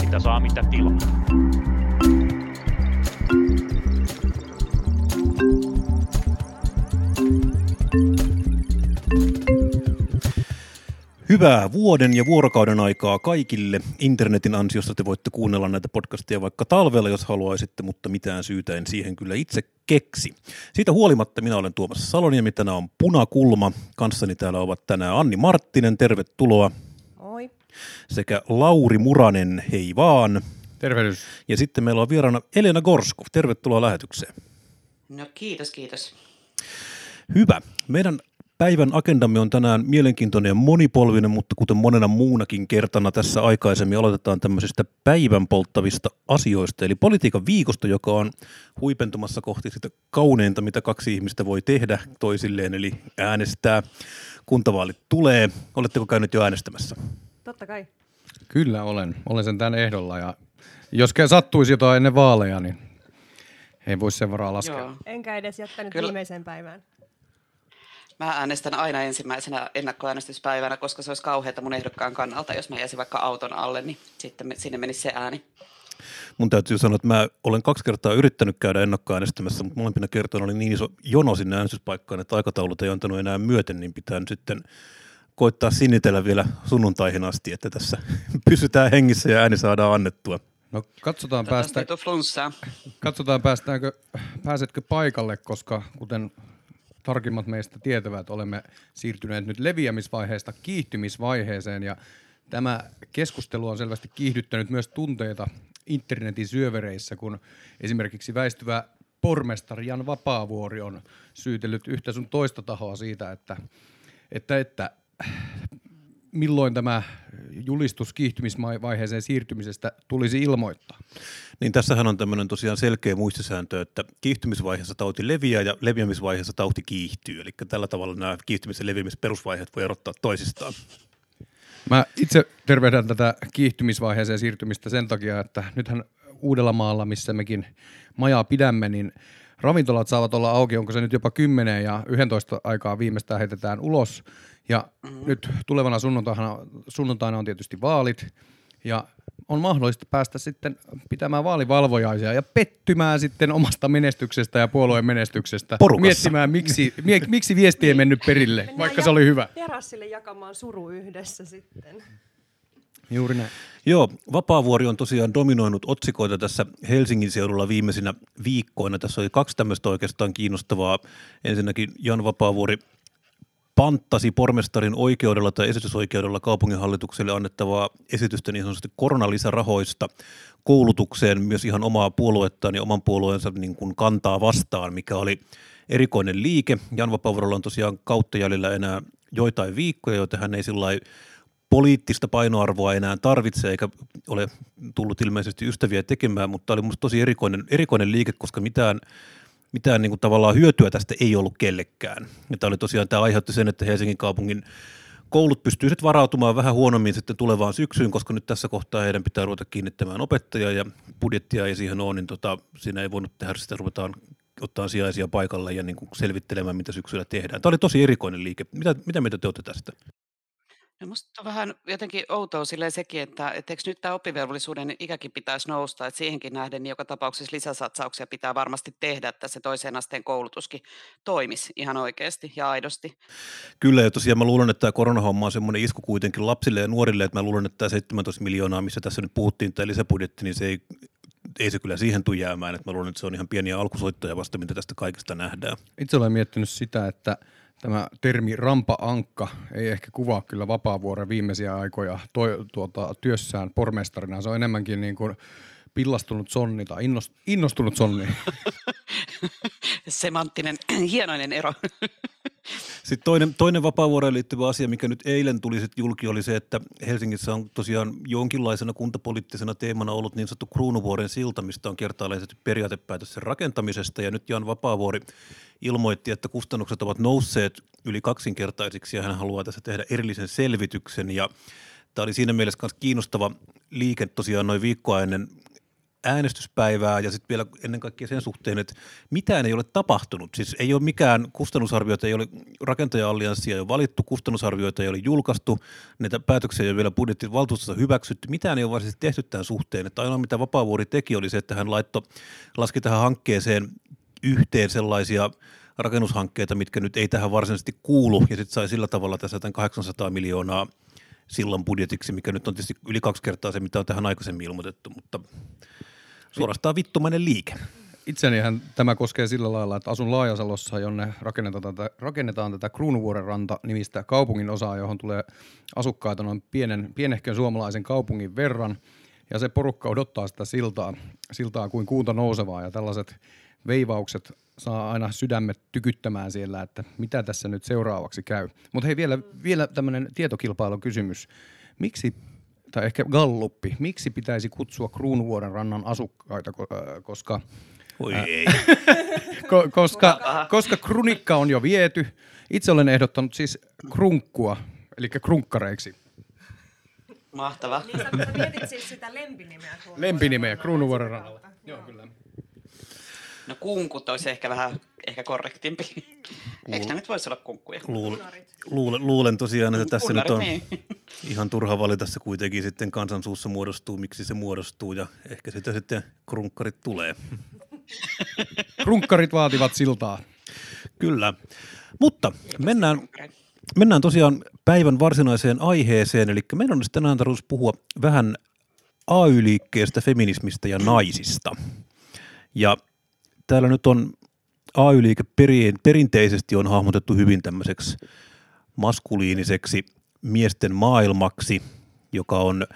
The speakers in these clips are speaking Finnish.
Mitä saa, mitä tilaa. Hyvää vuoden ja vuorokauden aikaa kaikille. Internetin ansiosta te voitte kuunnella näitä podcasteja vaikka talvella, jos haluaisitte, mutta mitään syytä en siihen kyllä itse keksi. Siitä huolimatta minä olen Tuomas Saloniemi, tänään on Punakulma. Kanssani täällä ovat tänään Anni Marttinen, tervetuloa. Oi. Sekä Lauri Muranen, hei vaan. Tervehdys. Ja sitten meillä on vieraana Elena Gorskov, tervetuloa lähetykseen. No kiitos, kiitos. Hyvä. Meidän Päivän agendamme on tänään mielenkiintoinen ja monipolvinen, mutta kuten monena muunakin kertana tässä aikaisemmin aloitetaan tämmöisistä päivän polttavista asioista, eli politiikan viikosta, joka on huipentumassa kohti sitä kauneinta, mitä kaksi ihmistä voi tehdä toisilleen, eli äänestää. Kuntavaalit tulee. Oletteko käynyt jo äänestämässä? Totta kai. Kyllä olen. Olen sen tämän ehdolla ja jos sattuisi jotain ennen vaaleja, niin ei voi sen varaa laskea. Joo. Enkä edes jättänyt Kyllä. viimeiseen päivään. Mä äänestän aina ensimmäisenä ennakkoäänestyspäivänä, koska se olisi kauheata mun ehdokkaan kannalta, jos mä jäisin vaikka auton alle, niin sitten sinne menisi se ääni. Mun täytyy sanoa, että mä olen kaksi kertaa yrittänyt käydä ennakkoäänestämässä, mutta molempina kertoina oli niin iso jono sinne äänestyspaikkaan, että aikataulut ei antanut enää myöten, niin pitää nyt sitten koittaa sinnitellä vielä sunnuntaihin asti, että tässä pysytään hengissä ja ääni saadaan annettua. No katsotaan, päästä, katsotaan päästäänkö, pääsetkö paikalle, koska kuten tarkimmat meistä tietävät, olemme siirtyneet nyt leviämisvaiheesta kiihtymisvaiheeseen ja tämä keskustelu on selvästi kiihdyttänyt myös tunteita internetin syövereissä, kun esimerkiksi väistyvä pormestari Jan Vapaavuori on syytellyt yhtä sun toista tahoa siitä, että, että, että milloin tämä julistus kiihtymisvaiheeseen siirtymisestä tulisi ilmoittaa? Niin tässähän on tämmöinen tosiaan selkeä muistisääntö, että kiihtymisvaiheessa tauti leviää ja leviämisvaiheessa tauti kiihtyy. Eli tällä tavalla nämä kiihtymis- ja leviämisperusvaiheet voi erottaa toisistaan. Mä itse tervehdän tätä kiihtymisvaiheeseen siirtymistä sen takia, että nythän Uudellamaalla, missä mekin majaa pidämme, niin ravintolat saavat olla auki, onko se nyt jopa 10 ja 11 aikaa viimeistään heitetään ulos – ja mm-hmm. nyt tulevana sunnuntaina, sunnuntaina on tietysti vaalit ja on mahdollista päästä sitten pitämään vaalivalvojaisia ja pettymään sitten omasta menestyksestä ja puolueen menestyksestä. Porukassa. Miettimään, miksi, mie, miksi viesti ei mennyt perille, Mennään vaikka se oli hyvä. Terassille jakamaan suru yhdessä sitten. Juuri näin. Joo, Vapaavuori on tosiaan dominoinut otsikoita tässä Helsingin seudulla viimeisinä viikkoina. Tässä oli kaksi tämmöistä oikeastaan kiinnostavaa. Ensinnäkin Jan Vapaavuori panttasi pormestarin oikeudella tai esitysoikeudella kaupunginhallitukselle annettavaa esitystä niin sanotusti koronalisärahoista koulutukseen myös ihan omaa puoluettaan ja oman puolueensa niin kuin kantaa vastaan, mikä oli erikoinen liike. Jan Vapaavuorolla on tosiaan kautta jäljellä enää joitain viikkoja, joita hän ei sillä poliittista painoarvoa enää tarvitse, eikä ole tullut ilmeisesti ystäviä tekemään, mutta oli minusta tosi erikoinen, erikoinen liike, koska mitään – mitään niin kuin tavallaan hyötyä tästä ei ollut kellekään. Ja tämä oli tosiaan, tämä aiheutti sen, että Helsingin kaupungin koulut pystyisivät varautumaan vähän huonommin sitten tulevaan syksyyn, koska nyt tässä kohtaa heidän pitää ruveta kiinnittämään opettajia ja budjettia ei siihen ole, niin tota, siinä ei voinut tehdä, sitten ruvetaan ottaa sijaisia paikalle ja niin kuin selvittelemään, mitä syksyllä tehdään. Tämä oli tosi erikoinen liike. Mitä, mitä mieltä te olette tästä? No musta on vähän jotenkin outoa silleen sekin, että, että eikö nyt tämä oppivelvollisuuden ikäkin pitäisi nousta, että siihenkin nähden niin joka tapauksessa lisäsatsauksia pitää varmasti tehdä, että se toisen asteen koulutuskin toimisi ihan oikeasti ja aidosti. Kyllä ja tosiaan mä luulen, että tämä koronahomma on semmoinen isku kuitenkin lapsille ja nuorille, että mä luulen, että tämä 17 miljoonaa, missä tässä nyt puhuttiin, tämä lisäbudjetti, niin se ei ei se kyllä siihen tule jäämään, että mä luulen, että se on ihan pieniä alkusoittoja vasta, mitä tästä kaikesta nähdään. Itse olen miettinyt sitä, että – Tämä termi rampa-ankka ei ehkä kuvaa kyllä Vapaavuoren viimeisiä aikoja to, tuota, työssään pormestarina. Se on enemmänkin niin kuin pillastunut sonni tai innostunut sonni. Semanttinen, hienoinen ero. Sitten toinen, toinen vapaavuoreen liittyvä asia, mikä nyt eilen tuli sitten julki, oli se, että Helsingissä on tosiaan jonkinlaisena kuntapoliittisena teemana ollut niin sanottu Kruunuvuoren silta, mistä on kertaalleen periaatepäätös sen rakentamisesta. Ja nyt Jan Vapaavuori ilmoitti, että kustannukset ovat nousseet yli kaksinkertaisiksi ja hän haluaa tässä tehdä erillisen selvityksen. Ja tämä oli siinä mielessä myös kiinnostava liike tosiaan noin viikkoa ennen äänestyspäivää ja sitten vielä ennen kaikkea sen suhteen, että mitään ei ole tapahtunut. Siis ei ole mikään kustannusarvioita, ei ole rakentaja-allianssia ole valittu, kustannusarvioita ei ole julkaistu, näitä päätöksiä ei ole vielä budjettivaltuustossa hyväksytty, mitään ei ole varsinaisesti tehty tämän suhteen. Että ainoa mitä Vapaavuori teki oli se, että hän laitto, laski tähän hankkeeseen yhteen sellaisia rakennushankkeita, mitkä nyt ei tähän varsinaisesti kuulu, ja sitten sai sillä tavalla tässä tämän 800 miljoonaa sillan budjetiksi, mikä nyt on tietysti yli kaksi kertaa se, mitä on tähän aikaisemmin ilmoitettu, mutta suorastaan vittumainen liike. Itsenihän tämä koskee sillä lailla, että asun Laajasalossa, jonne rakennetaan tätä, rakennetaan tätä Kruunuvuoren ranta nimistä kaupungin osaa, johon tulee asukkaita noin pienen, pienehkön suomalaisen kaupungin verran. Ja se porukka odottaa sitä siltaa, siltaa kuin kuunta nousevaa ja tällaiset veivaukset saa aina sydämet tykyttämään siellä, että mitä tässä nyt seuraavaksi käy. Mutta hei vielä, vielä tämmöinen tietokilpailukysymys. Miksi tai ehkä galluppi, miksi pitäisi kutsua Kruunuvuoren rannan asukkaita, äh, koska Oi ei. ko, koska, koska krunikka on jo viety. Itse olen ehdottanut siis krunkkua, eli krunkkareiksi. Mahtava. Niin sä, sä mietit siis sitä lempinimeä. Lempinimeä Kruunuvuoren rannalla. Joo, kyllä. No kunkut olisi ehkä vähän ehkä korrektimpi. Eikö nämä nyt voisi olla kunkkuja? Luul, luulen, luulen tosiaan, että tässä Kunnarit, nyt on niin. ihan turha valita se kuitenkin sitten kansansuussa muodostuu, miksi se muodostuu ja ehkä sitä sitten krunkkarit tulee. Krunkkarit vaativat siltaa. Kyllä. Mutta mennään, mennään tosiaan päivän varsinaiseen aiheeseen, eli meidän olisi tänään tarkoitus puhua vähän AY-liikkeestä, feminismistä ja naisista. Ja täällä nyt on AY-liike perin, perinteisesti on hahmotettu hyvin tämmöiseksi maskuliiniseksi miesten maailmaksi, joka on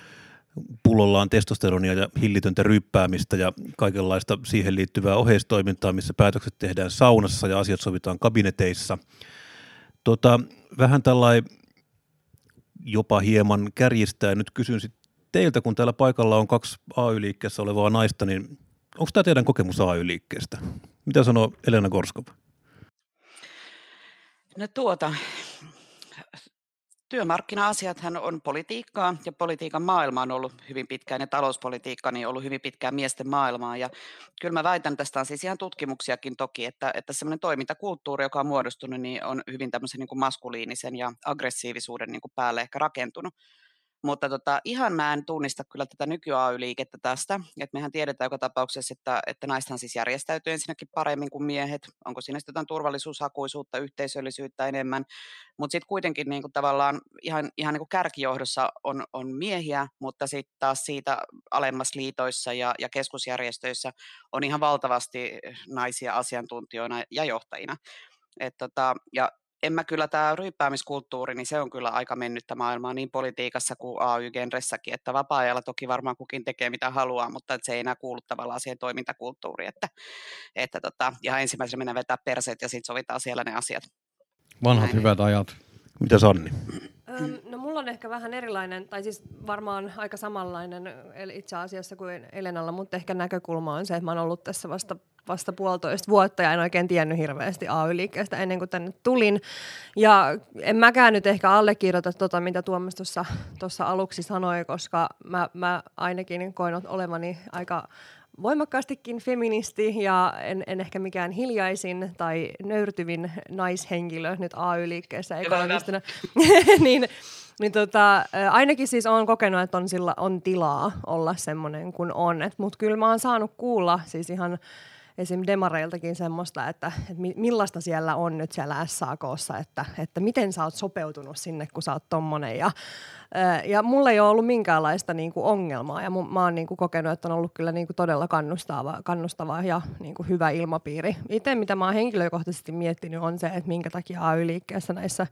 pullollaan testosteronia ja hillitöntä ryppäämistä ja kaikenlaista siihen liittyvää oheistoimintaa, missä päätökset tehdään saunassa ja asiat sovitaan kabineteissa. Tota, vähän tällainen jopa hieman kärjistää. Nyt kysyn teiltä, kun täällä paikalla on kaksi AY-liikkeessä olevaa naista, niin onko tämä teidän kokemus AY-liikkeestä? Mitä sanoo Elena Gorskov? No tuota, työmarkkina-asiathan on politiikkaa ja politiikan maailma on ollut hyvin pitkään ja talouspolitiikka niin on ollut hyvin pitkään miesten maailmaa ja kyllä mä väitän, tästä on siis ihan tutkimuksiakin toki, että, että semmoinen toimintakulttuuri, joka on muodostunut, niin on hyvin tämmöisen niin kuin maskuliinisen ja aggressiivisuuden niin kuin päälle ehkä rakentunut. Mutta tota, ihan mä en tunnista kyllä tätä nyky liikettä tästä. Et mehän tiedetään joka tapauksessa, että, että naisethan siis järjestäytyy ensinnäkin paremmin kuin miehet. Onko siinä sitten jotain turvallisuushakuisuutta, yhteisöllisyyttä enemmän. Mutta sitten kuitenkin niin kuin tavallaan ihan, ihan niin kuin kärkijohdossa on, on miehiä, mutta sitten taas siitä alemmas liitoissa ja, ja keskusjärjestöissä on ihan valtavasti naisia asiantuntijoina ja johtajina. Et tota, ja en mä kyllä tämä ryyppäämiskulttuuri, niin se on kyllä aika mennyttä maailmaa niin politiikassa kuin AY-genressäkin, että vapaa-ajalla toki varmaan kukin tekee mitä haluaa, mutta se ei enää kuulu tavallaan siihen toimintakulttuuriin, että, että tota, ihan ensimmäisenä mennään vetää perseet ja sitten sovitaan siellä ne asiat. Vanhat Näin. hyvät ajat. Mitä Sanni? No mulla on ehkä vähän erilainen, tai siis varmaan aika samanlainen itse asiassa kuin Elenalla, mutta ehkä näkökulma on se, että mä oon ollut tässä vasta, vasta puolitoista vuotta ja en oikein tiennyt hirveästi AY-liikkeestä ennen kuin tänne tulin. Ja en mäkään nyt ehkä allekirjoita tota, mitä Tuomas tuossa- tuossa aluksi sanoi, koska mä, mä ainakin koin olevani aika voimakkaastikin feministi ja en, en ehkä mikään hiljaisin tai nöyrtyvin naishenkilö nyt AY-liikkeessä ekonomistina. niin, niin tota, ainakin siis olen kokenut, että on, sillä, on tilaa olla semmoinen kuin on. Mutta kyllä mä oon saanut kuulla siis ihan esim. demareiltakin semmoista, että, että mi- millaista siellä on nyt siellä SAKssa, että, että miten sä oot sopeutunut sinne, kun sä oot tommonen. Ja, ja mulla ei ole ollut minkäänlaista niin kuin ongelmaa ja mä oon niin kuin kokenut, että on ollut kyllä niin kuin todella kannustava, kannustava ja niin kuin hyvä ilmapiiri. Itse mitä mä oon henkilökohtaisesti miettinyt on se, että minkä takia AY-liikkeessä näissä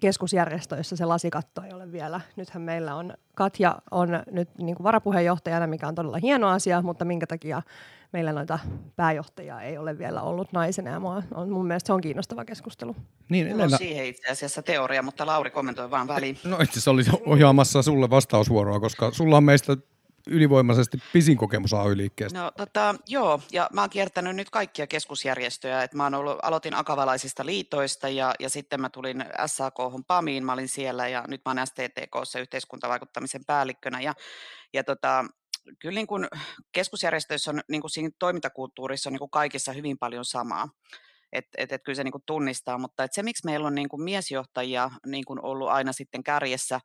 keskusjärjestöissä se lasikatto ei ole vielä. Nythän meillä on, Katja on nyt niin kuin varapuheenjohtajana, mikä on todella hieno asia, mutta minkä takia meillä noita pääjohtajia ei ole vielä ollut naisena. Ja mua, on, mun mielestä se on kiinnostava keskustelu. Niin, Mulla on Elena, siihen itse asiassa teoria, mutta Lauri kommentoi vaan väliin. no itse asiassa oli ohjaamassa sulle vastausvuoroa, koska sulla on meistä ylivoimaisesti pisin kokemus AY-liikkeestä. No tota, joo, ja mä oon kiertänyt nyt kaikkia keskusjärjestöjä, että mä oon ollut, aloitin akavalaisista liitoista ja, ja sitten mä tulin SAK PAMiin, mä olin siellä ja nyt mä oon STTKssa yhteiskuntavaikuttamisen päällikkönä ja, ja tota, kyllä niin kuin keskusjärjestöissä on niin kuin siinä toimintakulttuurissa on niin kuin kaikissa hyvin paljon samaa. Että et, et kyllä se niin kuin tunnistaa, mutta et se miksi meillä on niin kuin miesjohtajia niin kuin ollut aina sitten kärjessä,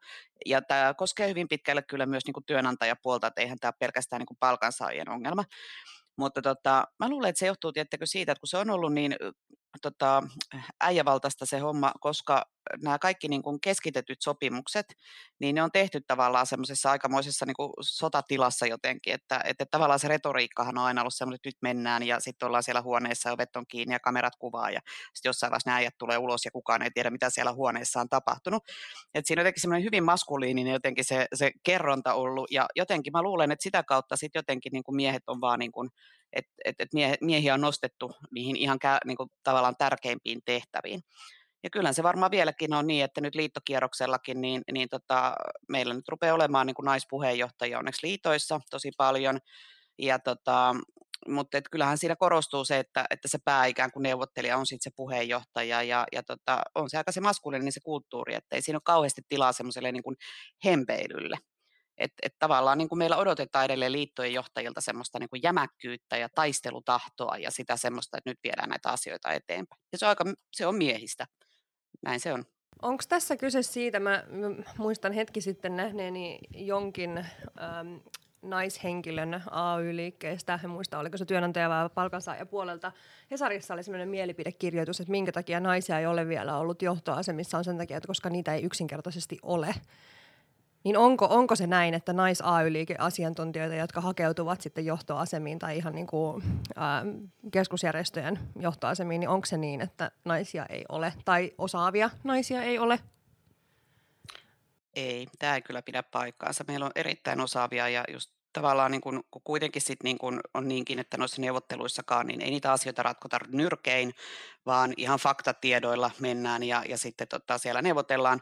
ja tämä koskee hyvin pitkälle kyllä myös niin kuin työnantajapuolta, että eihän tämä pelkästään niin kuin palkansaajien ongelma, mutta tota, mä luulen, että se johtuu tiettäkö siitä, että kun se on ollut niin tota, äijävaltaista se homma, koska nämä kaikki niin kuin keskitetyt sopimukset, niin ne on tehty tavallaan semmoisessa aikamoisessa niin kuin sotatilassa jotenkin, että, että tavallaan se retoriikkahan on aina ollut semmoinen, että nyt mennään ja sitten ollaan siellä huoneessa ja ovet on kiinni ja kamerat kuvaa ja sitten jossain vaiheessa nämä äijät tulee ulos ja kukaan ei tiedä, mitä siellä huoneessa on tapahtunut. Et siinä on jotenkin semmoinen hyvin maskuliininen jotenkin se, se kerronta ollut ja jotenkin mä luulen, että sitä kautta sitten jotenkin niin kuin miehet on vaan niin kuin että et, et miehiä on nostettu niihin ihan kä, niin kuin tavallaan tärkeimpiin tehtäviin. Ja kyllä se varmaan vieläkin on niin, että nyt liittokierroksellakin niin, niin tota, meillä nyt rupeaa olemaan niin kuin naispuheenjohtajia onneksi liitoissa tosi paljon. Ja tota, mutta et kyllähän siinä korostuu se, että, että se pää ikään kuin neuvottelija on sitten se puheenjohtaja ja, ja tota, on se aika se maskuliininen se kulttuuri, että ei siinä ole kauheasti tilaa semmoiselle niin hempeilylle. Että et tavallaan niin kuin meillä odotetaan edelleen liittojen johtajilta semmoista niin kuin jämäkkyyttä ja taistelutahtoa ja sitä semmoista, että nyt viedään näitä asioita eteenpäin. Ja se on, aika, se on miehistä. Näin se on. Onko tässä kyse siitä, mä, muistan hetki sitten nähneeni jonkin äm, naishenkilön AY-liikkeestä, en muista oliko se työnantaja vai palkansaaja puolelta. Hesarissa oli sellainen mielipidekirjoitus, että minkä takia naisia ei ole vielä ollut johtoasemissa, on sen takia, että koska niitä ei yksinkertaisesti ole. Niin onko, onko se näin, että nais ay asiantuntijoita, jotka hakeutuvat sitten johtoasemiin tai ihan niin kuin, ää, keskusjärjestöjen johtoasemiin, niin onko se niin, että naisia ei ole tai osaavia naisia ei ole? Ei, tämä ei kyllä pidä paikkaansa. Meillä on erittäin osaavia ja just tavallaan niin kun, kun kuitenkin sit niin kun on niinkin, että noissa neuvotteluissakaan, niin ei niitä asioita ratkota nyrkein, vaan ihan faktatiedoilla mennään ja, ja sitten tota, siellä neuvotellaan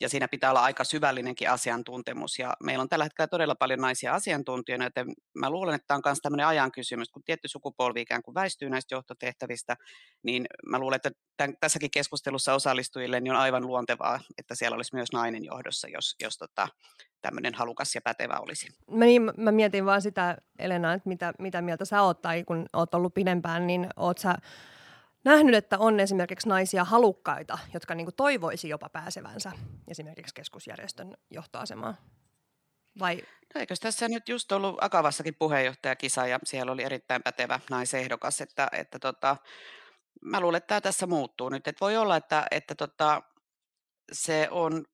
ja siinä pitää olla aika syvällinenkin asiantuntemus. Ja meillä on tällä hetkellä todella paljon naisia asiantuntijoita, joten mä luulen, että tämä on myös tämmöinen ajan kysymys, kun tietty sukupolvi ikään kuin väistyy näistä johtotehtävistä, niin mä luulen, että tämän, tässäkin keskustelussa osallistujille niin on aivan luontevaa, että siellä olisi myös nainen johdossa, jos, jos tota, tämmöinen halukas ja pätevä olisi. Mä, niin, mä mietin vaan sitä, Elena, että mitä, mitä mieltä sä oot, tai kun oot ollut pidempään, niin oot sä nähnyt, että on esimerkiksi naisia halukkaita, jotka niin kuin toivoisi jopa pääsevänsä esimerkiksi keskusjärjestön johtoasemaan? Vai? No eikö tässä nyt just ollut Akavassakin puheenjohtajakisa ja siellä oli erittäin pätevä naisehdokas, että, että tota, mä luulen, että tämä tässä muuttuu nyt. Että voi olla, että, että tota, se on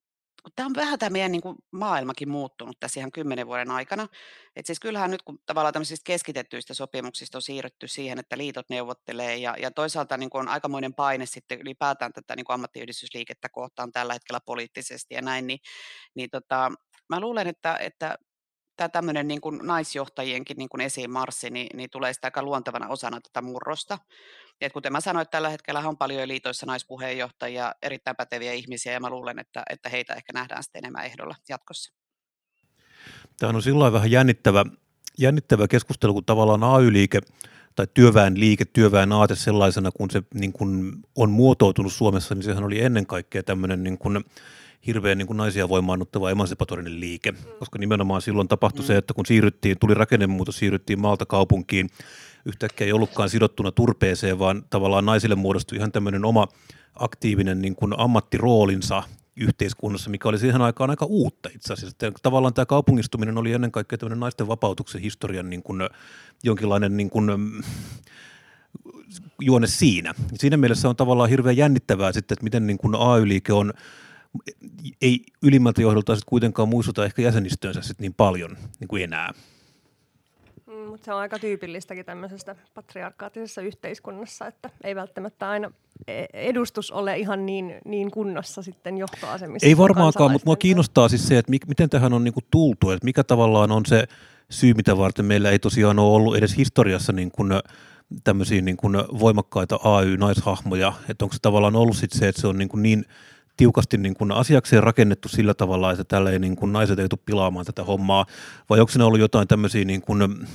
kun tämä on vähän tämä meidän niin kuin maailmakin muuttunut tässä ihan kymmenen vuoden aikana. Et siis kyllähän nyt kun tavallaan tämmöisistä keskitettyistä sopimuksista on siirrytty siihen, että liitot neuvottelee ja, ja toisaalta niin kuin on aikamoinen paine sitten ylipäätään tätä niin kuin ammattiyhdistysliikettä kohtaan tällä hetkellä poliittisesti ja näin, niin, niin tota, mä luulen, että, että tämä tämmöinen niin kuin naisjohtajienkin niin kuin esiin marssi, niin, niin tulee sitä aika luontevana osana tätä murrosta. Et kuten mä sanoin, että tällä hetkellä on paljon liitoissa naispuheenjohtajia, erittäin päteviä ihmisiä, ja mä luulen, että, että heitä ehkä nähdään sitten enemmän ehdolla jatkossa. Tämä on silloin vähän jännittävä, jännittävä keskustelu, kun tavallaan AY-liike tai työväenliike, työväen aate sellaisena, kun se niin kuin on muotoutunut Suomessa, niin sehän oli ennen kaikkea tämmöinen niin kuin hirveän niin kuin naisia voimaannuttava emansipatorinen liike, koska nimenomaan silloin tapahtui mm. se, että kun siirryttiin, tuli rakennemuutos, siirryttiin maalta kaupunkiin, yhtäkkiä ei ollutkaan sidottuna turpeeseen, vaan tavallaan naisille muodostui ihan tämmöinen oma aktiivinen niin kuin ammattiroolinsa yhteiskunnassa, mikä oli siihen aikaan aika uutta itse asiassa. Tavallaan tämä kaupungistuminen oli ennen kaikkea tämmöinen naisten vapautuksen historian niin kuin jonkinlainen niin kuin, juone siinä. Siinä mielessä on tavallaan hirveän jännittävää sitten, että miten niin kuin AY-liike on ei ylimmältä johdolta sitten kuitenkaan muistuta ehkä jäsenistöönsä sit niin paljon niin kuin enää. Mm, mutta se on aika tyypillistäkin tämmöisestä patriarkaattisessa yhteiskunnassa, että ei välttämättä aina e- edustus ole ihan niin, niin kunnossa sitten johtoasemissa. Ei varmaankaan, mutta mua kiinnostaa siis se, että miten tähän on niinku tultu, että mikä tavallaan on se syy, mitä varten meillä ei tosiaan ole ollut edes historiassa niin kuin tämmöisiä niin kuin voimakkaita AY-naishahmoja, että onko se tavallaan ollut sit se, että se on niin, kuin niin tiukasti niin kuin asiakseen rakennettu sillä tavalla, että tällä ei niin kuin naiset ei tule pilaamaan tätä hommaa, vai onko siinä ollut jotain tämmöisiä niin kuin,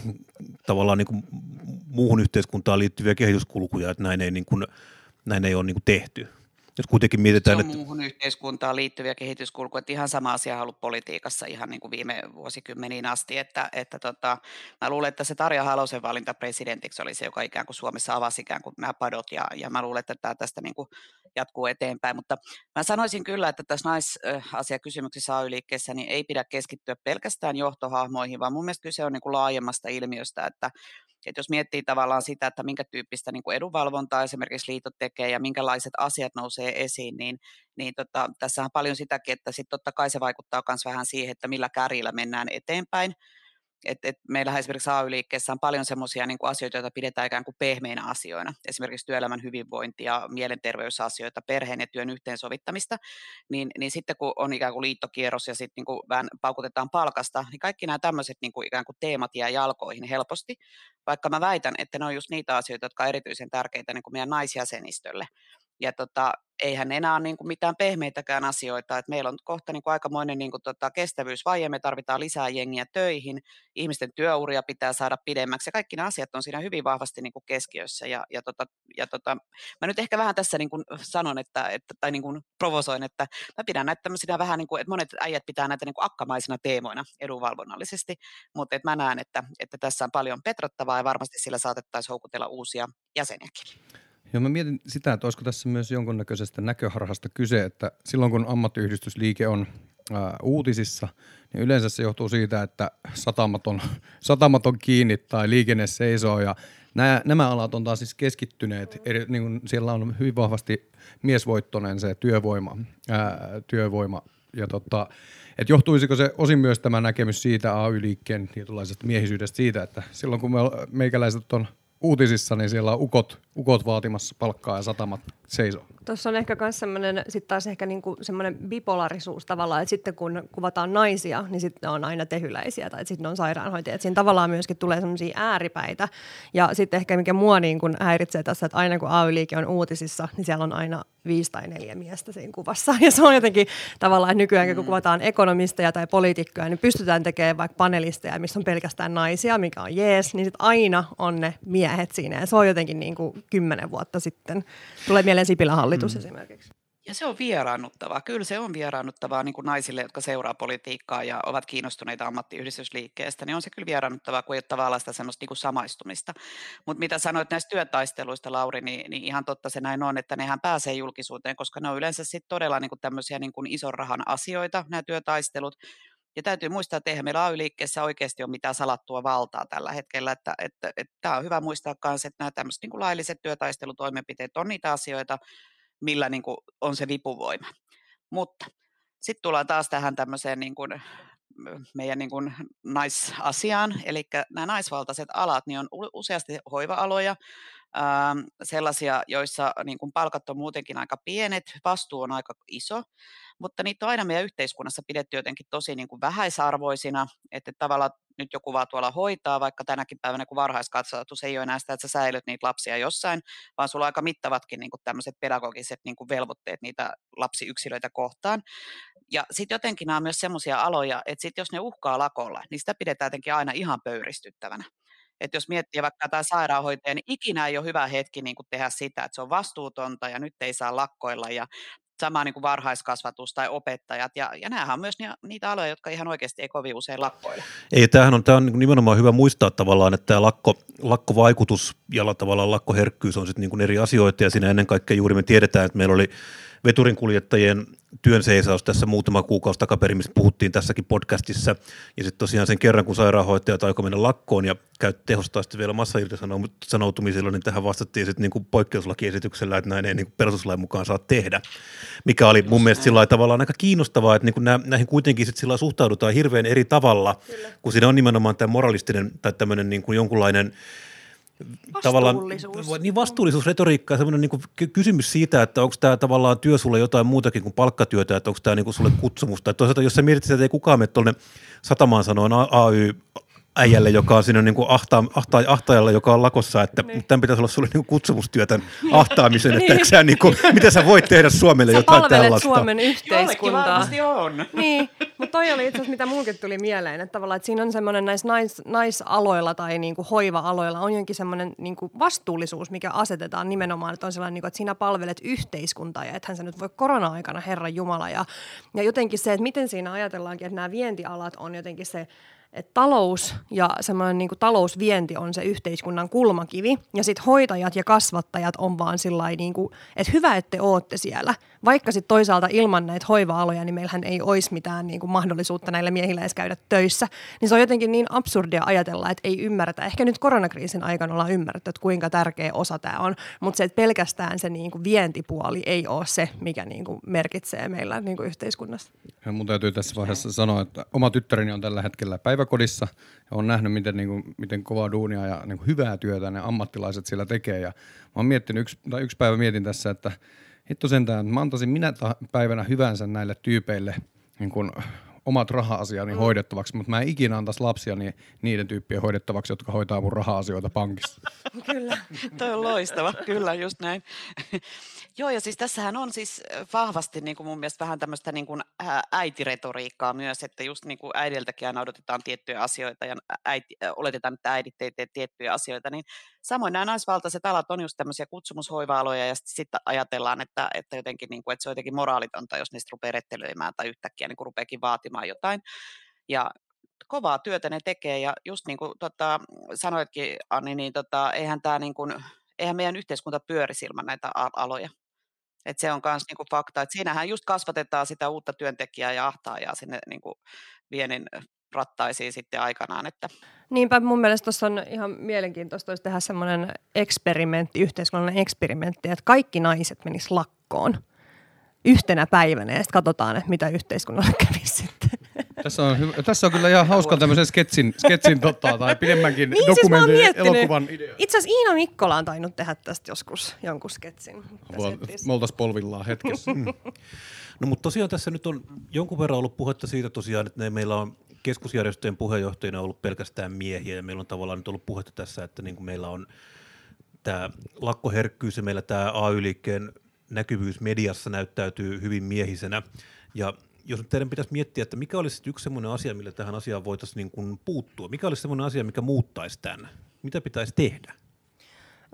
tavallaan niin kuin muuhun yhteiskuntaan liittyviä kehityskulkuja, että näin ei, niin kuin, näin ei ole niin kuin tehty. Jos kuitenkin mietitään, se on että... muuhun yhteiskuntaan liittyviä kehityskulkuja, että ihan sama asia on ollut politiikassa ihan niin kuin viime vuosikymmeniin asti, että, että tota, mä luulen, että se Tarja Halosen valinta presidentiksi oli se, joka ikään kuin Suomessa avasi ikään kuin nämä padot, ja, ja mä luulen, että tämä tästä niin kuin jatkuu eteenpäin, mutta mä sanoisin kyllä, että tässä naisasiakysymyksissä AY-liikkeessä niin ei pidä keskittyä pelkästään johtohahmoihin, vaan mun mielestä kyse on niin kuin laajemmasta ilmiöstä, että että jos miettii tavallaan sitä, että minkä tyyppistä niin kuin edunvalvontaa esimerkiksi liitot tekee ja minkälaiset asiat nousee esiin, niin, niin tota, tässä on paljon sitäkin, että sitten totta kai se vaikuttaa myös vähän siihen, että millä kärjillä mennään eteenpäin et, et meillähän esimerkiksi AY-liikkeessä on paljon sellaisia niin asioita, joita pidetään ikään kuin pehmeinä asioina, esimerkiksi työelämän hyvinvointi ja mielenterveysasioita, perheen ja työn yhteensovittamista, niin, niin sitten kun on ikään kuin liittokierros ja sitten niin kuin vähän paukutetaan palkasta, niin kaikki nämä tämmöiset niin kuin ikään kuin teemat jää jalkoihin helposti, vaikka mä väitän, että ne on just niitä asioita, jotka on erityisen tärkeitä niin kuin meidän naisjäsenistölle. Ja tota, eihän enää ole niin kuin mitään pehmeitäkään asioita. Et meillä on kohta niin kuin aikamoinen niin kuin tota kestävyysvaje, me tarvitaan lisää jengiä töihin, ihmisten työuria pitää saada pidemmäksi ja kaikki nämä asiat on siinä hyvin vahvasti niin kuin keskiössä. Ja, ja, tota, ja tota, mä nyt ehkä vähän tässä niin kuin sanon, että, että, tai niin kuin provosoin, että mä pidän näitä tämmöisinä vähän niin kuin, että monet äijät pitää näitä niin kuin akkamaisina teemoina edunvalvonnallisesti, mutta että mä näen, että, että tässä on paljon petrattavaa ja varmasti sillä saatettaisiin houkutella uusia jäseniäkin. Joo, mä mietin sitä, että olisiko tässä myös jonkunnäköisestä näköharhasta kyse, että silloin kun ammattiyhdistysliike on ää, uutisissa, niin yleensä se johtuu siitä, että satamat on, satamat on kiinni tai liikenne seisoo ja nämä, nämä alat on taas siis keskittyneet, eri, niin kuin siellä on hyvin vahvasti miesvoittoinen se työvoima, ää, työvoima. Ja tota, että johtuisiko se osin myös tämä näkemys siitä AY-liikkeen tietynlaisesta miehisyydestä siitä, että silloin kun me, meikäläiset on uutisissa, niin siellä on ukot, ukot vaatimassa palkkaa ja satamat seisoo. Tuossa on ehkä myös semmoinen, sitten taas ehkä niinku semmoinen bipolarisuus tavallaan, että sitten kun kuvataan naisia, niin sitten ne on aina tehyläisiä tai sitten ne on sairaanhoitajat. Siinä tavallaan myöskin tulee semmoisia ääripäitä. Ja sitten ehkä mikä mua niin kun häiritsee tässä, että aina kun AY-liike on uutisissa, niin siellä on aina viisi tai neljä miestä siinä kuvassa. Ja se on jotenkin tavallaan, että nykyään kun mm. kuvataan ekonomisteja tai poliitikkoja, niin pystytään tekemään vaikka panelisteja, missä on pelkästään naisia, mikä on jees, niin sitten aina on ne miehet siinä. Ja se on jotenkin niin kuin kymmenen vuotta sitten. Tulee mieleen Sipilän hallitus mm. esimerkiksi. Ja se on vieraannuttavaa. Kyllä se on vieraannuttavaa niin kuin naisille, jotka seuraa politiikkaa ja ovat kiinnostuneita ammattiyhdistysliikkeestä, niin on se kyllä vieraannuttavaa, kun ei ole tavallaan sitä semmoista niin kuin samaistumista. Mutta mitä sanoit näistä työtaisteluista, Lauri, niin, niin ihan totta se näin on, että nehän pääsee julkisuuteen, koska ne on yleensä sitten todella niin kuin tämmöisiä niin kuin ison rahan asioita, nämä työtaistelut. Ja täytyy muistaa, että eihän meillä AY-liikkeessä oikeasti ole mitään salattua valtaa tällä hetkellä. Että, että, että tämä on hyvä muistaa myös, että nämä tämmöiset niin lailliset työtaistelutoimenpiteet on niitä asioita, millä niin kuin on se vipuvoima. Mutta sitten tullaan taas tähän tämmöiseen niin kuin meidän niin kuin naisasiaan, eli nämä naisvaltaiset alat niin on useasti hoiva-aloja, sellaisia, joissa niin kuin palkat on muutenkin aika pienet, vastuu on aika iso, mutta niitä on aina meidän yhteiskunnassa pidetty jotenkin tosi niin kuin vähäisarvoisina, että tavallaan nyt joku vaan tuolla hoitaa, vaikka tänäkin päivänä kun varhaiskasvatus ei ole enää sitä, että sä säilyt niitä lapsia jossain, vaan sulla on aika mittavatkin niin kuin tämmöiset pedagogiset niin kuin velvoitteet niitä lapsiyksilöitä kohtaan. Ja sitten jotenkin nämä on myös semmoisia aloja, että sit jos ne uhkaa lakolla, niin sitä pidetään jotenkin aina ihan pöyristyttävänä. Että jos miettii vaikka jotain sairaanhoitajaa, niin ikinä ei ole hyvä hetki niin kuin tehdä sitä, että se on vastuutonta ja nyt ei saa lakkoilla ja sama niin kuin varhaiskasvatus tai opettajat. Ja, ja nämähän on myös niitä aloja, jotka ihan oikeasti ei kovin usein lakkoile. Ei, tämähän on, tämä on niin nimenomaan hyvä muistaa tavallaan, että tämä lakko, lakkovaikutus ja tavallaan lakkoherkkyys on sitten niin eri asioita ja siinä ennen kaikkea juuri me tiedetään, että meillä oli veturinkuljettajien työn seisaus tässä muutama kuukausi takaperin, missä puhuttiin tässäkin podcastissa. Ja sitten tosiaan sen kerran, kun sairaanhoitajat aikoi mennä lakkoon ja käytti tehostaa sitten vielä massairtisanoutumisilla, niin tähän vastattiin sitten niin kuin poikkeuslakiesityksellä, että näin ei niin kuin perustuslain mukaan saa tehdä. Mikä oli mun mielestä sillä tavallaan aika kiinnostavaa, että niin kuin näihin kuitenkin sitten sillä suhtaudutaan hirveän eri tavalla, Kyllä. kun siinä on nimenomaan tämä moralistinen tai tämmöinen niin kuin jonkunlainen – tavallaan niin vastuullisuus, retoriikka ja semmoinen niin kysymys siitä, että onko tämä tavallaan työ sulle jotain muutakin kuin palkkatyötä, että onko tämä niin sulle kutsumusta. Toisaalta jos sä mietit että ei kukaan mene tuonne satamaan sanoen AY äijälle, joka on siinä niin kuin ahta, ahta, ahtaajalla, joka on lakossa, että niin. tämän pitäisi olla sulle niin kuin kutsumustyö tämän niin. ahtaamisen, että niin. sä, niin kuin, mitä sä voit tehdä Suomelle sä jotain tällaista. Suomen yhteiskuntaa. on. Niin, mutta toi oli itse asiassa, mitä mulkin tuli mieleen, että tavallaan, että siinä on semmoinen näissä nais, naisaloilla tai niin kuin hoiva-aloilla on jonkin semmoinen niin kuin vastuullisuus, mikä asetetaan nimenomaan, että on sellainen, niin kuin, että sinä palvelet yhteiskuntaa ja ethän sä nyt voi korona-aikana, Herra Jumala. Ja, ja jotenkin se, että miten siinä ajatellaankin, että nämä vientialat on jotenkin se että talous ja semmoinen niin talousvienti on se yhteiskunnan kulmakivi. Ja sitten hoitajat ja kasvattajat on vaan sillä niin kuin, että hyvä, että te ootte siellä. Vaikka sitten toisaalta ilman näitä hoiva-aloja, niin meillähän ei olisi mitään niin kuin mahdollisuutta näille miehillä edes käydä töissä. Niin se on jotenkin niin absurdia ajatella, että ei ymmärretä. Ehkä nyt koronakriisin aikana ollaan ymmärretty, että kuinka tärkeä osa tämä on. Mutta se, että pelkästään se niin kuin vientipuoli ei ole se, mikä niin kuin merkitsee meillä niin kuin yhteiskunnassa. Ja mun täytyy tässä vaiheessa sanoa, että oma tyttäreni on tällä hetkellä päivä päiväkodissa ja on nähnyt, miten, niin kuin, miten kovaa duunia ja niin kuin hyvää työtä ne ammattilaiset siellä tekee. Ja mä oon miettinyt, yksi, tai yksi päivä mietin tässä, että hitto sentään, että mä antaisin minä päivänä hyvänsä näille tyypeille niin kuin omat raha-asiani mm. hoidettavaksi, mutta mä en ikinä antaisi lapsia niin niiden tyyppien hoidettavaksi, jotka hoitaa mun raha-asioita pankissa. kyllä, toi on loistava, kyllä just näin. Joo, ja siis tässähän on siis vahvasti niin kuin mun mielestä vähän tämmöistä niin kuin äitiretoriikkaa myös, että just niin kuin äidiltäkin aina odotetaan tiettyjä asioita ja äiti, oletetaan, että äidit ei tee tiettyjä asioita, niin samoin nämä naisvaltaiset alat on just tämmöisiä kutsumushoiva-aloja ja sitten ajatellaan, että, että, jotenkin, niin kuin, että se on jotenkin moraalitonta, jos niistä rupeaa rettelöimään tai yhtäkkiä niin kuin rupeakin vaatimaan jotain. Ja kovaa työtä ne tekee ja just niin kuin tota, sanoitkin Anni, niin tota, eihän, tämä niin kuin, eihän meidän yhteiskunta pyöri ilman näitä aloja. Et se on myös niinku fakta, että siinähän just kasvatetaan sitä uutta työntekijää ja ahtaajaa sinne niinku viennin rattaisiin sitten aikanaan. Että. Niinpä mun mielestä tuossa on ihan mielenkiintoista olisi tehdä semmoinen eksperimentti, yhteiskunnallinen eksperimentti, että kaikki naiset menis lakkoon yhtenä päivänä ja sitten katsotaan, että mitä yhteiskunnalle kävisi sitten. Tässä on, hyvä, tässä on kyllä ihan hauska tämmöisen sketsin, sketsin totta, tai pidemmänkin niin, siis dokumentin, siis elokuvan idea. Itse asiassa Iina Mikkola on tainnut tehdä tästä joskus jonkun sketsin. Me oltaisiin polvillaan hetkessä. no mutta tosiaan tässä nyt on jonkun verran ollut puhetta siitä tosiaan, että meillä on keskusjärjestöjen puheenjohtajina ollut pelkästään miehiä, ja meillä on tavallaan nyt ollut puhetta tässä, että niin kuin meillä on tämä lakkoherkkyys ja meillä tämä AY-liikkeen näkyvyys mediassa näyttäytyy hyvin miehisenä, ja jos teidän pitäisi miettiä, että mikä olisi yksi sellainen asia, millä tähän asiaan voitaisiin niin kuin puuttua, mikä olisi sellainen asia, mikä muuttaisi tämän, mitä pitäisi tehdä?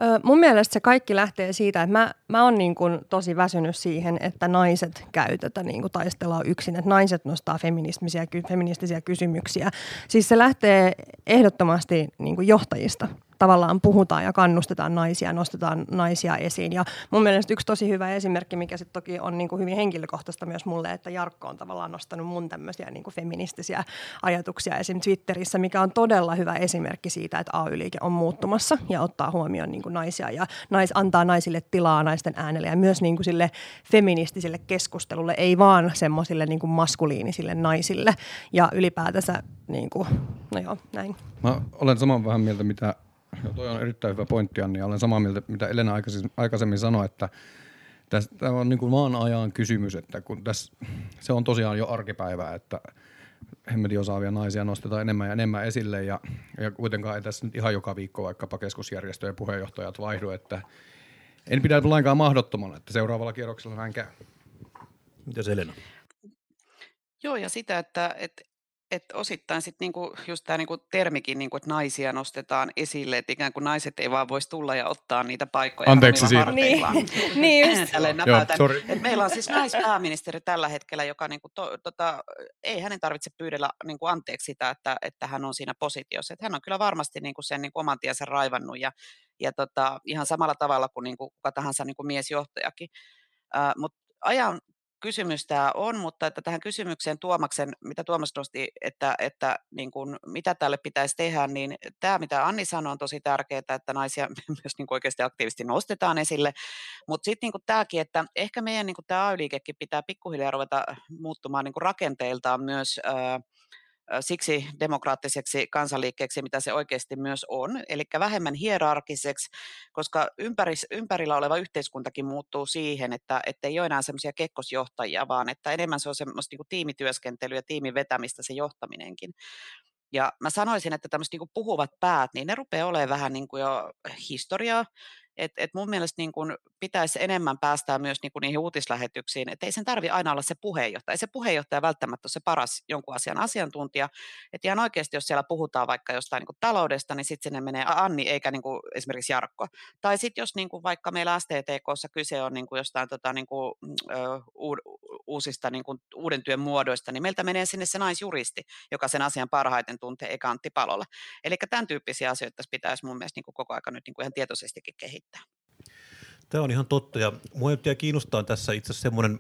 Ö, mun mielestä se kaikki lähtee siitä, että mä, mä oon niin kuin tosi väsynyt siihen, että naiset käy tätä niin kuin taistelua yksin, että naiset nostaa feministisiä, feministisiä kysymyksiä. Siis se lähtee ehdottomasti niin kuin johtajista tavallaan puhutaan ja kannustetaan naisia, nostetaan naisia esiin. Ja mun mielestä yksi tosi hyvä esimerkki, mikä sitten toki on niin kuin hyvin henkilökohtaista myös mulle, että Jarkko on tavallaan nostanut mun tämmöisiä niin kuin feministisiä ajatuksia esim. Twitterissä, mikä on todella hyvä esimerkki siitä, että AY-liike on muuttumassa ja ottaa huomioon niin kuin naisia ja nais, antaa naisille tilaa naisten äänelle ja myös niin kuin sille feministiselle keskustelulle, ei vaan semmoisille niin maskuliinisille naisille ja ylipäätänsä niin kuin, no joo, näin. Mä olen saman vähän mieltä, mitä Joo, toi on erittäin hyvä pointti, Anni. Olen samaa mieltä, mitä Elena aikaisemmin sanoi, että tämä on niin kuin maan ajan kysymys, että kun tässä, se on tosiaan jo arkipäivää, että hemmetin osaavia naisia nostetaan enemmän ja enemmän esille ja, ja kuitenkaan ei tässä nyt ihan joka viikko vaikkapa keskusjärjestöjen puheenjohtajat vaihdu, että en pidä lainkaan mahdottomana, että seuraavalla kierroksella näin käy. Mitäs Elena? Joo, ja sitä, että, että että osittain sitten niinku just tämä niinku termikin, niinku, että naisia nostetaan esille, että ikään kuin naiset ei vaan voisi tulla ja ottaa niitä paikkoja Anteeksi siitä. Niin, niin just. Joo, Et meillä on siis naispääministeri tällä hetkellä, joka niinku to, tota, ei hänen tarvitse pyydellä niinku anteeksi sitä, että, että hän on siinä positiossa. Et hän on kyllä varmasti niinku sen niinku oman tiensä raivannut ja, ja tota, ihan samalla tavalla kuin niinku kuka tahansa niinku miesjohtajakin. Uh, Mutta ajan kysymys tämä on, mutta että tähän kysymykseen Tuomaksen, mitä Tuomas nosti, että, että niin kuin, mitä tälle pitäisi tehdä, niin tämä, mitä Anni sanoi, on tosi tärkeää, että naisia myös niin kuin oikeasti aktiivisesti nostetaan esille, mutta sitten niin tämäkin, että ehkä meidän niin kuin tämä AY-liikekin pitää pikkuhiljaa ruveta muuttumaan niin kuin rakenteiltaan myös ää, siksi demokraattiseksi kansanliikkeeksi, mitä se oikeasti myös on, eli vähemmän hierarkiseksi, koska ympäris, ympärillä oleva yhteiskuntakin muuttuu siihen, että, että ei ole enää semmoisia kekkosjohtajia, vaan että enemmän se on semmoista niin tiimityöskentelyä ja tiimin vetämistä se johtaminenkin. Ja mä sanoisin, että tämmöiset niin puhuvat päät, niin ne rupeaa olemaan vähän niin kuin jo historiaa, et, et mun mielestä niin kun pitäisi enemmän päästää myös niin kun niihin uutislähetyksiin, että ei sen tarvi aina olla se puheenjohtaja. Ei se puheenjohtaja välttämättä ole se paras jonkun asian asiantuntija. Että ihan oikeasti, jos siellä puhutaan vaikka jostain niin taloudesta, niin sitten sinne menee Anni eikä niin esimerkiksi Jarkko. Tai sitten jos niin vaikka meillä STTKssa kyse on niin jostain tota, niin kuin, ö, uusista niin kuin uuden työn muodoista, niin meiltä menee sinne se naisjuristi, joka sen asian parhaiten tuntee, eikä Antti Palola. Eli tämän tyyppisiä asioita pitäisi mun mielestä niin koko ajan nyt niin ihan tietoisestikin kehittää. Tämä on ihan totta ja mua kiinnostaa tässä itse asiassa semmoinen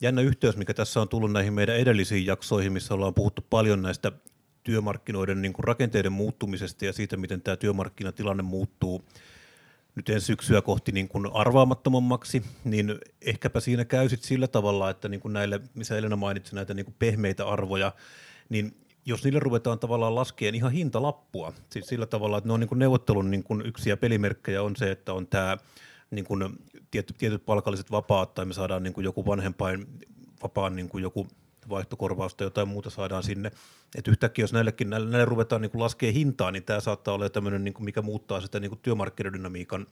jännä yhteys, mikä tässä on tullut näihin meidän edellisiin jaksoihin, missä ollaan puhuttu paljon näistä työmarkkinoiden niin kuin rakenteiden muuttumisesta ja siitä, miten tämä työmarkkinatilanne muuttuu nyt ensi syksyä kohti niin kuin arvaamattomammaksi, niin ehkäpä siinä käy sillä tavalla, että niin kuin näille, missä Elena mainitsi näitä niin kuin pehmeitä arvoja, niin jos niille ruvetaan tavallaan laskeen ihan hintalappua, siis sillä tavalla, että ne on niin kuin neuvottelun niin kuin yksi ja pelimerkkejä on se, että on tämä niin kuin tietyt, tietyt palkalliset vapaat tai me saadaan niin kuin joku vanhempain vapaan niin kuin joku vaihtokorvausta tai jotain muuta saadaan sinne. Et yhtäkkiä jos näillekin näille, näille ruvetaan niin laskea hintaa, niin tämä saattaa olla tämmöinen, niin mikä muuttaa sitä niin työmarkkinadynamiikan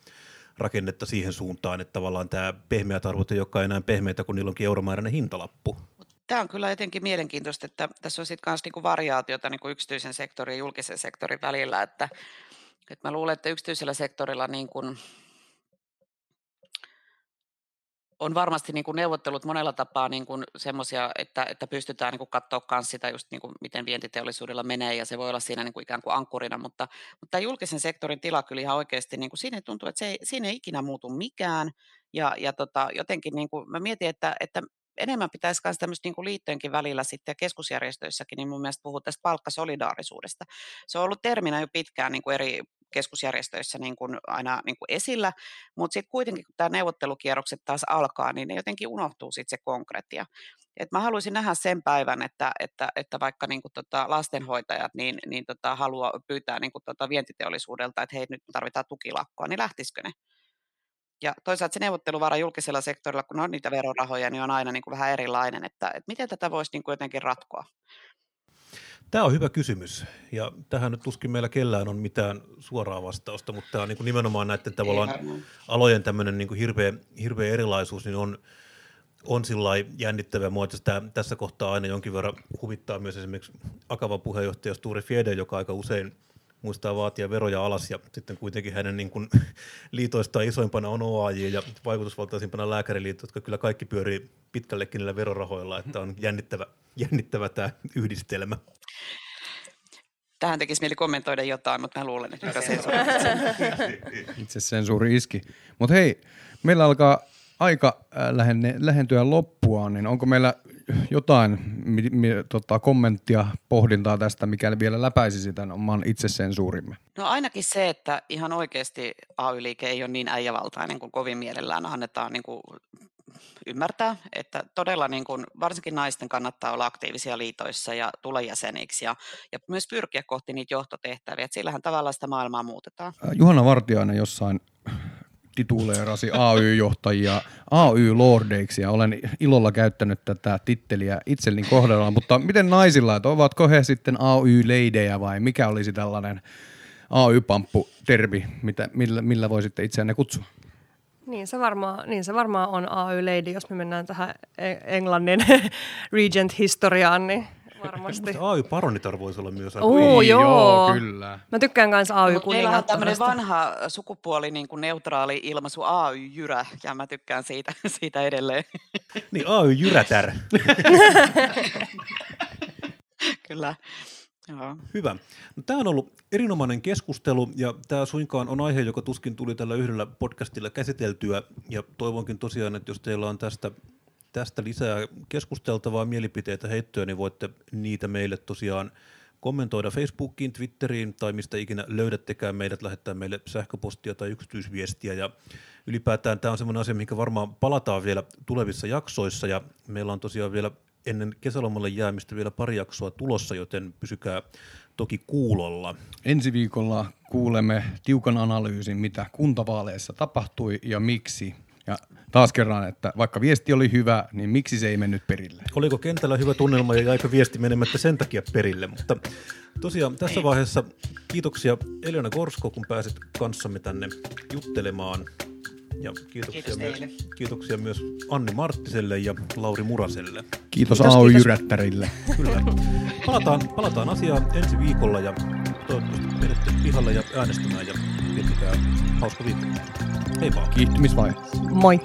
rakennetta siihen suuntaan, että tavallaan tämä pehmeät arvot ei olekaan enää pehmeitä, kun niillä onkin euromääräinen hintalappu. Tämä on kyllä etenkin mielenkiintoista, että tässä on sitten myös niinku variaatiota niinku yksityisen sektorin ja julkisen sektorin välillä, että, että mä luulen, että yksityisellä sektorilla niin kuin on varmasti niin kuin neuvottelut monella tapaa niin kuin semmoisia, että, että pystytään niin kuin katsoa myös sitä, just niin kuin miten vientiteollisuudella menee, ja se voi olla siinä niin kuin ikään kuin ankkurina, mutta, mutta julkisen sektorin tila kyllä ihan oikeasti, niin kuin siinä tuntuu, että se ei, siinä ei ikinä muutu mikään, ja, ja tota, jotenkin niin kuin, mä mietin, että, että enemmän pitäisi myös tämmöistä niin kuin liittojenkin välillä sitten ja keskusjärjestöissäkin, niin mun mielestä puhua tästä palkkasolidaarisuudesta. Se on ollut terminä jo pitkään niin kuin eri keskusjärjestöissä niin kuin aina niin kuin esillä, mutta sitten kuitenkin kun tämä neuvottelukierrokset taas alkaa, niin ne jotenkin unohtuu sitten se konkretia. Et mä haluaisin nähdä sen päivän, että, että, että vaikka niin kuin tota lastenhoitajat niin, niin tota haluaa pyytää niin kuin tota vientiteollisuudelta, että hei nyt tarvitaan tukilakkoa, niin lähtisikö ne? Ja toisaalta se neuvotteluvara julkisella sektorilla, kun on niitä verorahoja, niin on aina niin kuin vähän erilainen, että, että miten tätä voisi niin kuin jotenkin ratkoa. Tämä on hyvä kysymys, ja tähän nyt tuskin meillä kellään on mitään suoraa vastausta, mutta tämä on niin kuin nimenomaan näiden tavallaan alojen tämmöinen niin kuin hirveä, hirveä erilaisuus, niin on, on sillä jännittävä. Mua tässä kohtaa aina jonkin verran huvittaa myös esimerkiksi Akavan puheenjohtaja Sture Fiede, joka aika usein muistaa vaatia veroja alas ja sitten kuitenkin hänen niin kuin, liitoistaan isoimpana on OAJ ja vaikutusvaltaisimpana lääkäriliitto, jotka kyllä kaikki pyörii pitkällekin niillä verorahoilla, että on jännittävä, jännittävä tämä yhdistelmä. Tähän tekisi mieli kommentoida jotain, mutta mä luulen, että sensuuri. Itse sensuuri iski. Mutta hei, meillä alkaa aika äh, lähene, lähentyä loppua, niin onko meillä jotain mi, mi, tota, kommenttia, pohdintaa tästä, mikä vielä läpäisisi tämän oman itsesensuurimme? No ainakin se, että ihan oikeasti AY-liike ei ole niin äijävaltainen kuin kovin mielellään annetaan niin kuin ymmärtää, että todella niin kuin, varsinkin naisten kannattaa olla aktiivisia liitoissa ja tulla jäseniksi ja, ja myös pyrkiä kohti niitä johtotehtäviä, että sillähän tavallaan sitä maailmaa muutetaan. Juhana Vartiainen jossain tituleerasi AY-johtajia AY-lordeiksi ja olen ilolla käyttänyt tätä titteliä itselleni kohdalla, mutta miten naisilla, että ovatko he sitten AY-leidejä vai mikä olisi tällainen AY-pamppu-termi, mitä, millä, millä voisitte itseänne kutsua? Niin se, varmaan, niin se varmaan on AY-lady, jos me mennään tähän e- Englannin Regent-historiaan, niin varmasti. AY-paronitar voisi olla myös aika Oo, joo. joo. kyllä. Mä tykkään myös ay Meillä on tämmöinen vanha sukupuoli niin kuin neutraali ilmaisu AY-jyrä, ja mä tykkään siitä, siitä edelleen. Niin, AY-jyrätär. kyllä. Joo. Hyvä. No, tämä on ollut erinomainen keskustelu ja tämä suinkaan on aihe, joka tuskin tuli tällä yhdellä podcastilla käsiteltyä ja toivonkin tosiaan, että jos teillä on tästä, tästä lisää keskusteltavaa mielipiteitä heittoja, niin voitte niitä meille tosiaan kommentoida Facebookiin, Twitteriin tai mistä ikinä löydättekään meidät, lähettää meille sähköpostia tai yksityisviestiä ja ylipäätään tämä on sellainen asia, mikä varmaan palataan vielä tulevissa jaksoissa ja meillä on tosiaan vielä ennen kesälomalle jäämistä vielä pari jaksoa tulossa, joten pysykää toki kuulolla. Ensi viikolla kuulemme tiukan analyysin, mitä kuntavaaleissa tapahtui ja miksi. Ja taas kerran, että vaikka viesti oli hyvä, niin miksi se ei mennyt perille? Oliko kentällä hyvä tunnelma ja jäikö viesti menemättä sen takia perille, mutta tosiaan tässä vaiheessa kiitoksia Elena Gorsko, kun pääsit kanssamme tänne juttelemaan. Ja kiitoksia, Kiitos myös, teille. kiitoksia myös Anni Marttiselle ja Lauri Muraselle. Kiitos, Kiitos, AY kiitos. Jyrättärille. Kyllä. Palataan, palataan asiaan ensi viikolla ja toivottavasti menette pihalle ja äänestämään ja viettäkää hauska viikko. Hei vaan. Kiihtymisvaihe. Moi.